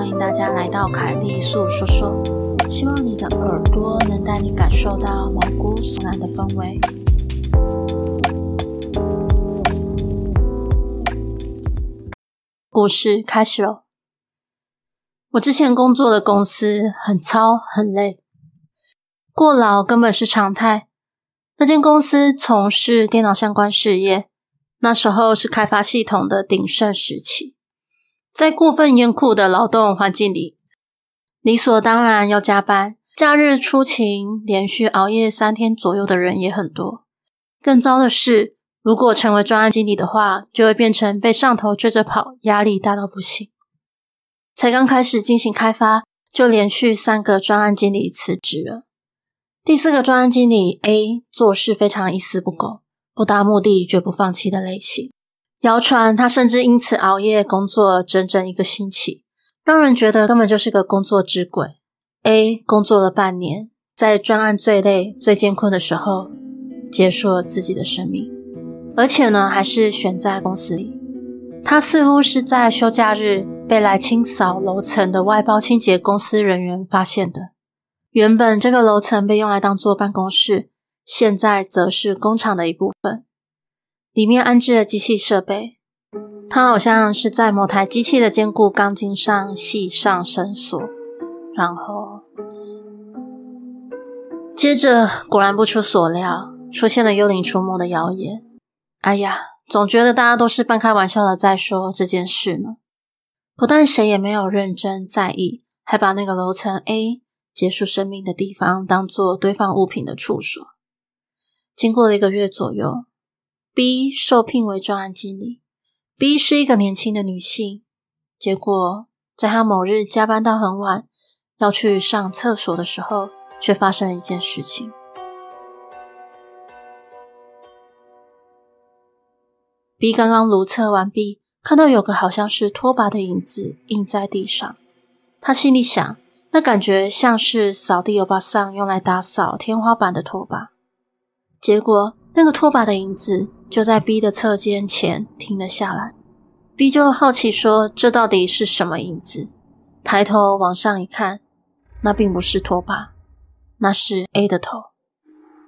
欢迎大家来到凯莉粟说说，希望你的耳朵能带你感受到毛骨悚然的氛围。故事开始了。我之前工作的公司很糙很累，过劳根本是常态。那间公司从事电脑相关事业，那时候是开发系统的鼎盛时期。在过分严酷的劳动环境里，理所当然要加班，假日出勤，连续熬夜三天左右的人也很多。更糟的是，如果成为专案经理的话，就会变成被上头追着跑，压力大到不行。才刚开始进行开发，就连续三个专案经理辞职了。第四个专案经理 A 做事非常一丝不苟，不达目的绝不放弃的类型。谣传他甚至因此熬夜工作整整一个星期，让人觉得根本就是个工作之鬼。A 工作了半年，在专案最累、最艰困的时候，结束了自己的生命，而且呢，还是选在公司里。他似乎是在休假日被来清扫楼层的外包清洁公司人员发现的。原本这个楼层被用来当做办公室，现在则是工厂的一部分。里面安置了机器设备，他好像是在某台机器的坚固钢筋上系上绳索，然后接着果然不出所料，出现了幽灵出没的谣言。哎呀，总觉得大家都是半开玩笑的在说这件事呢。不但谁也没有认真在意，还把那个楼层 A 结束生命的地方当做堆放物品的处所。经过了一个月左右。B 受聘为专案经理。B 是一个年轻的女性。结果，在她某日加班到很晚，要去上厕所的时候，却发生了一件事情。B 刚刚如厕完毕，看到有个好像是拖把的影子印在地上。她心里想，那感觉像是扫地油巴桑用来打扫天花板的拖把。结果，那个拖把的影子。就在 B 的侧肩前停了下来，B 就好奇说：“这到底是什么影子？”抬头往上一看，那并不是拖把，那是 A 的头。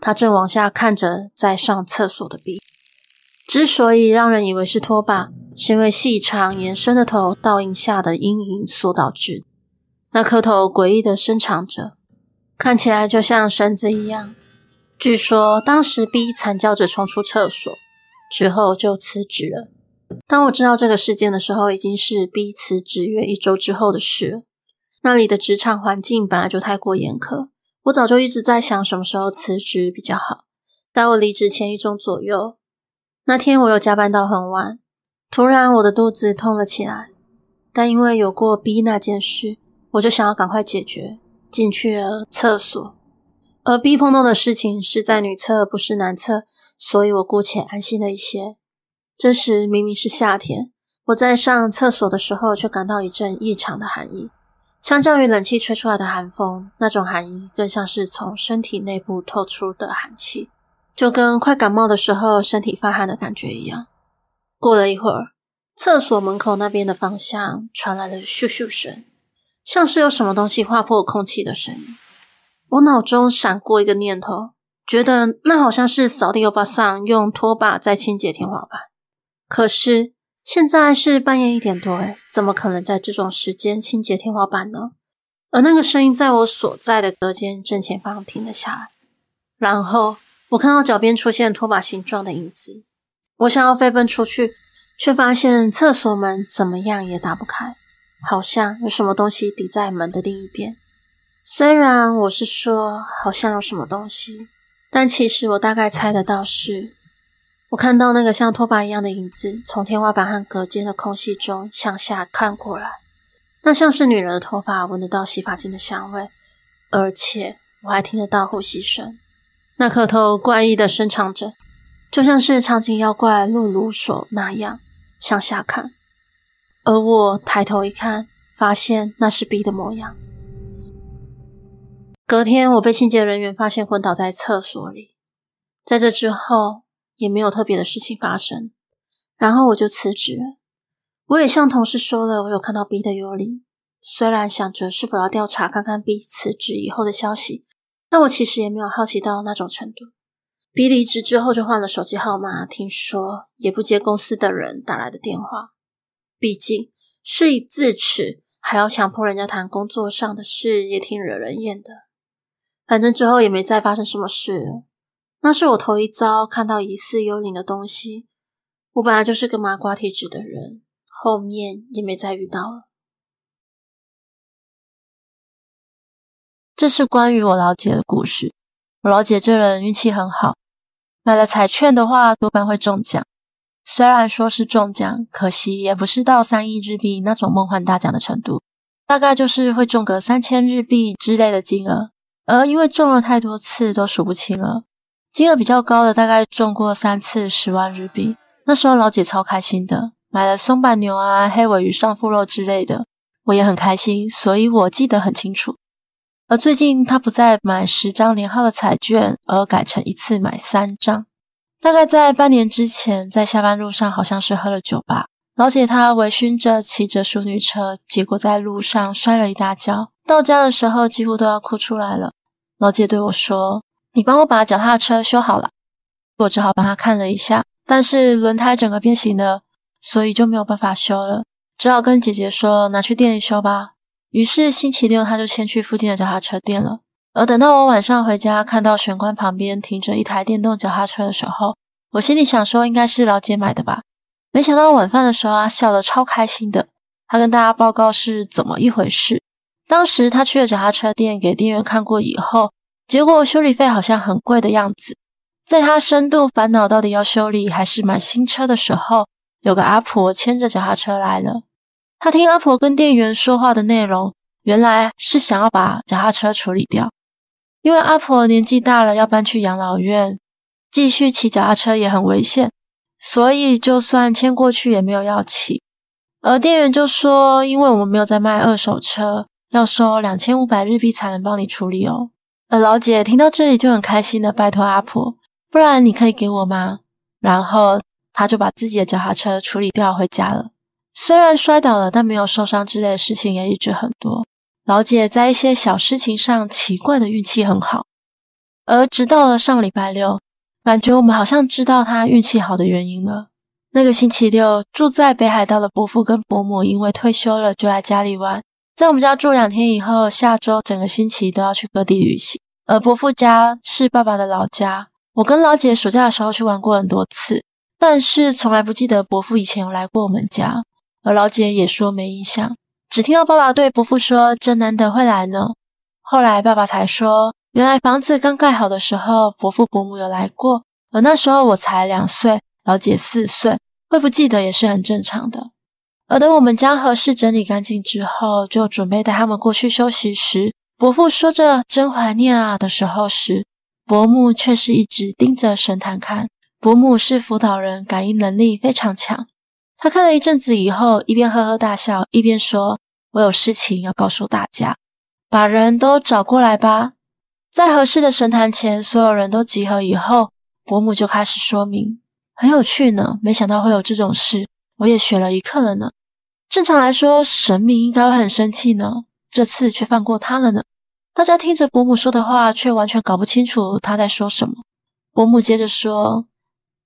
他正往下看着在上厕所的 B。之所以让人以为是拖把，是因为细长延伸的头倒映下的阴影所导致。那颗头诡异的伸长着，看起来就像绳子一样。据说当时 B 惨叫着冲出厕所。之后就辞职了。当我知道这个事件的时候，已经是 B 辞职约一周之后的事了。那里的职场环境本来就太过严苛，我早就一直在想什么时候辞职比较好。在我离职前一周左右，那天我又加班到很晚，突然我的肚子痛了起来。但因为有过 B 那件事，我就想要赶快解决，进去了厕所。而 B 碰到的事情是在女厕，不是男厕。所以我姑且安心了一些。这时明明是夏天，我在上厕所的时候却感到一阵异常的寒意。相较于冷气吹出来的寒风，那种寒意更像是从身体内部透出的寒气，就跟快感冒的时候身体发汗的感觉一样。过了一会儿，厕所门口那边的方向传来了咻咻声，像是有什么东西划破空气的声音。我脑中闪过一个念头。觉得那好像是扫地欧巴桑用拖把在清洁天花板，可是现在是半夜一点多，诶，怎么可能在这种时间清洁天花板呢？而那个声音在我所在的隔间正前方停了下来，然后我看到脚边出现拖把形状的影子，我想要飞奔出去，却发现厕所门怎么样也打不开，好像有什么东西抵在门的另一边。虽然我是说好像有什么东西。但其实我大概猜得到是，我看到那个像拖把一样的影子从天花板和隔间的空隙中向下看过来，那像是女人的头发，闻得到洗发精的香味，而且我还听得到呼吸声。那颗头怪异的伸长着，就像是长颈妖怪露乳手那样向下看，而我抬头一看，发现那是 B 的模样。隔天，我被清洁人员发现昏倒在厕所里。在这之后，也没有特别的事情发生。然后我就辞职了。我也向同事说了，我有看到 B 的幽灵，虽然想着是否要调查看看 B 辞职以后的消息，但我其实也没有好奇到那种程度。B 离职之后就换了手机号码，听说也不接公司的人打来的电话。毕竟事已至此，还要强迫人家谈工作上的事，也挺惹人厌的。反正之后也没再发生什么事。那是我头一遭看到疑似幽灵的东西。我本来就是个麻瓜体质的人，后面也没再遇到了。这是关于我老姐的故事。我老姐这人运气很好，买了彩券的话多半会中奖。虽然说是中奖，可惜也不是到三亿日币那种梦幻大奖的程度，大概就是会中个三千日币之类的金额。而因为中了太多次，都数不清了。金额比较高的大概中过三次十万日币，那时候老姐超开心的，买了松阪牛啊、黑尾鱼上腹肉之类的，我也很开心，所以我记得很清楚。而最近她不再买十张连号的彩券，而改成一次买三张。大概在半年之前，在下班路上好像是喝了酒吧，老姐她微醺着骑着淑女车，结果在路上摔了一大跤，到家的时候几乎都要哭出来了。老姐对我说。你帮我把脚踏车修好了，我只好帮她看了一下，但是轮胎整个变形了，所以就没有办法修了，只好跟姐姐说拿去店里修吧。于是星期六他就先去附近的脚踏车店了。而等到我晚上回家，看到玄关旁边停着一台电动脚踏车的时候，我心里想说应该是老姐买的吧。没想到晚饭的时候，她笑得超开心的，他跟大家报告是怎么一回事。当时他去了脚踏车店给店员看过以后。结果修理费好像很贵的样子，在他深度烦恼到底要修理还是买新车的时候，有个阿婆牵着脚踏车来了。他听阿婆跟店员说话的内容，原来是想要把脚踏车处理掉，因为阿婆年纪大了要搬去养老院，继续骑脚踏车也很危险，所以就算牵过去也没有要骑。而店员就说，因为我们没有在卖二手车，要收两千五百日币才能帮你处理哦。而老姐听到这里就很开心的拜托阿婆，不然你可以给我吗？然后她就把自己的脚踏车处理掉回家了。虽然摔倒了，但没有受伤之类的事情也一直很多。老姐在一些小事情上奇怪的运气很好。而直到了上礼拜六，感觉我们好像知道她运气好的原因了。那个星期六，住在北海道的伯父跟伯母因为退休了，就来家里玩。在我们家住两天以后，下周整个星期都要去各地旅行。而伯父家是爸爸的老家，我跟老姐暑假的时候去玩过很多次，但是从来不记得伯父以前有来过我们家。而老姐也说没印象，只听到爸爸对伯父说：“真难得会来呢。”后来爸爸才说，原来房子刚盖好的时候，伯父伯母有来过，而那时候我才两岁，老姐四岁，会不记得也是很正常的。而等我们将和室整理干净之后，就准备带他们过去休息时，伯父说着“真怀念啊”的时候时，伯母却是一直盯着神坛看。伯母是辅导人，感应能力非常强。他看了一阵子以后，一边呵呵大笑，一边说：“我有事情要告诉大家，把人都找过来吧。”在合适的神坛前，所有人都集合以后，伯母就开始说明：“很有趣呢，没想到会有这种事，我也学了一课了呢。”正常来说，神明应该会很生气呢，这次却放过他了呢。大家听着伯母说的话，却完全搞不清楚他在说什么。伯母接着说：“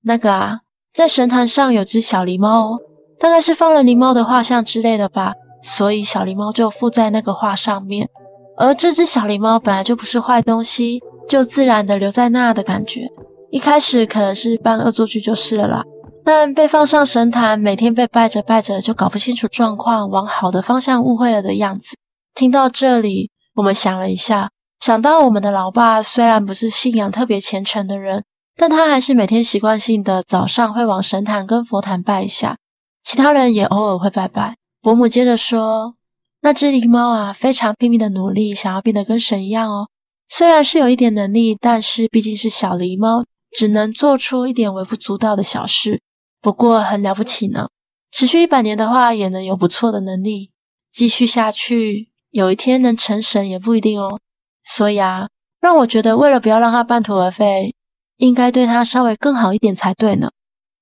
那个啊，在神坛上有只小狸猫哦，大概是放了狸猫的画像之类的吧，所以小狸猫就附在那个画上面。而这只小狸猫本来就不是坏东西，就自然的留在那的感觉。一开始可能是扮恶作剧就是了啦。”但被放上神坛，每天被拜着拜着，就搞不清楚状况，往好的方向误会了的样子。听到这里，我们想了一下，想到我们的老爸虽然不是信仰特别虔诚的人，但他还是每天习惯性的早上会往神坛跟佛坛拜一下，其他人也偶尔会拜拜。伯母接着说：“那只狸猫啊，非常拼命的努力，想要变得跟神一样哦。虽然是有一点能力，但是毕竟是小狸猫，只能做出一点微不足道的小事。”不过很了不起呢，持续一百年的话，也能有不错的能力。继续下去，有一天能成神也不一定哦。所以啊，让我觉得，为了不要让他半途而废，应该对他稍微更好一点才对呢。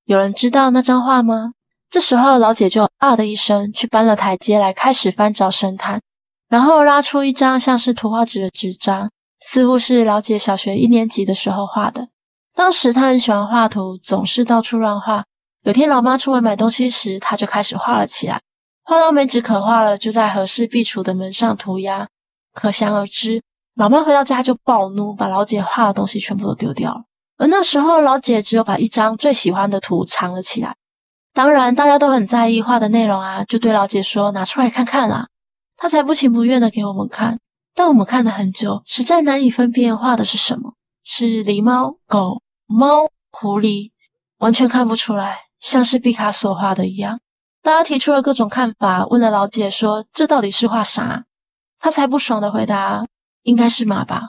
有人知道那张画吗？这时候老姐就啊的一声去搬了台阶来，开始翻找神坛，然后拉出一张像是图画纸的纸张，似乎是老姐小学一年级的时候画的。当时她很喜欢画图，总是到处乱画。有天老妈出门买东西时，她就开始画了起来，画到没纸可画了，就在和氏壁橱的门上涂鸦。可想而知，老妈回到家就暴怒，把老姐画的东西全部都丢掉了。而那时候，老姐只有把一张最喜欢的图藏了起来。当然，大家都很在意画的内容啊，就对老姐说：“拿出来看看啦。”她才不情不愿的给我们看。但我们看了很久，实在难以分辨画的是什么，是狸猫、狗、猫、狐狸，完全看不出来，像是毕卡索画的一样。大家提出了各种看法，问了老姐说：“这到底是画啥？”她才不爽的回答：“应该是马吧。”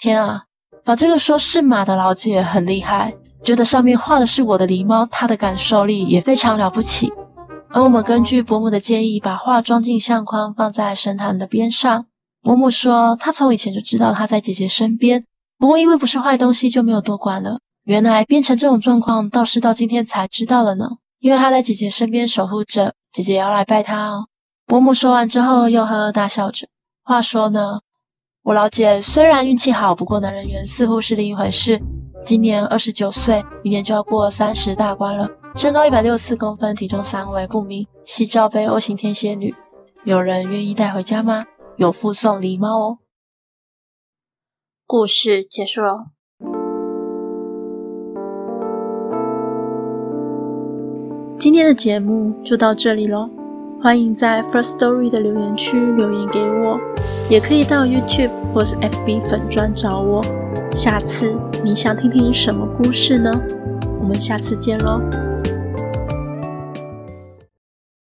天啊！把这个说是马的老姐很厉害，觉得上面画的是我的狸猫，她的感受力也非常了不起。而我们根据伯母的建议，把画装进相框，放在神坛的边上。伯母说，她从以前就知道她在姐姐身边，不过因为不是坏东西，就没有多管了。原来变成这种状况，倒是到今天才知道了呢。因为她在姐姐身边守护着，姐姐要来拜她哦。伯母说完之后，又呵呵大笑着。话说呢。我老姐虽然运气好，不过男人缘似乎是另一回事。今年二十九岁，明年就要过三十大关了。身高一百六十四公分，体重三围不明，系罩杯 O 型天蝎女。有人愿意带回家吗？有附送狸猫哦。故事结束喽。今天的节目就到这里喽。欢迎在 First Story 的留言区留言给我，也可以到 YouTube 或是 FB 粉专找我。下次你想听听什么故事呢？我们下次见喽。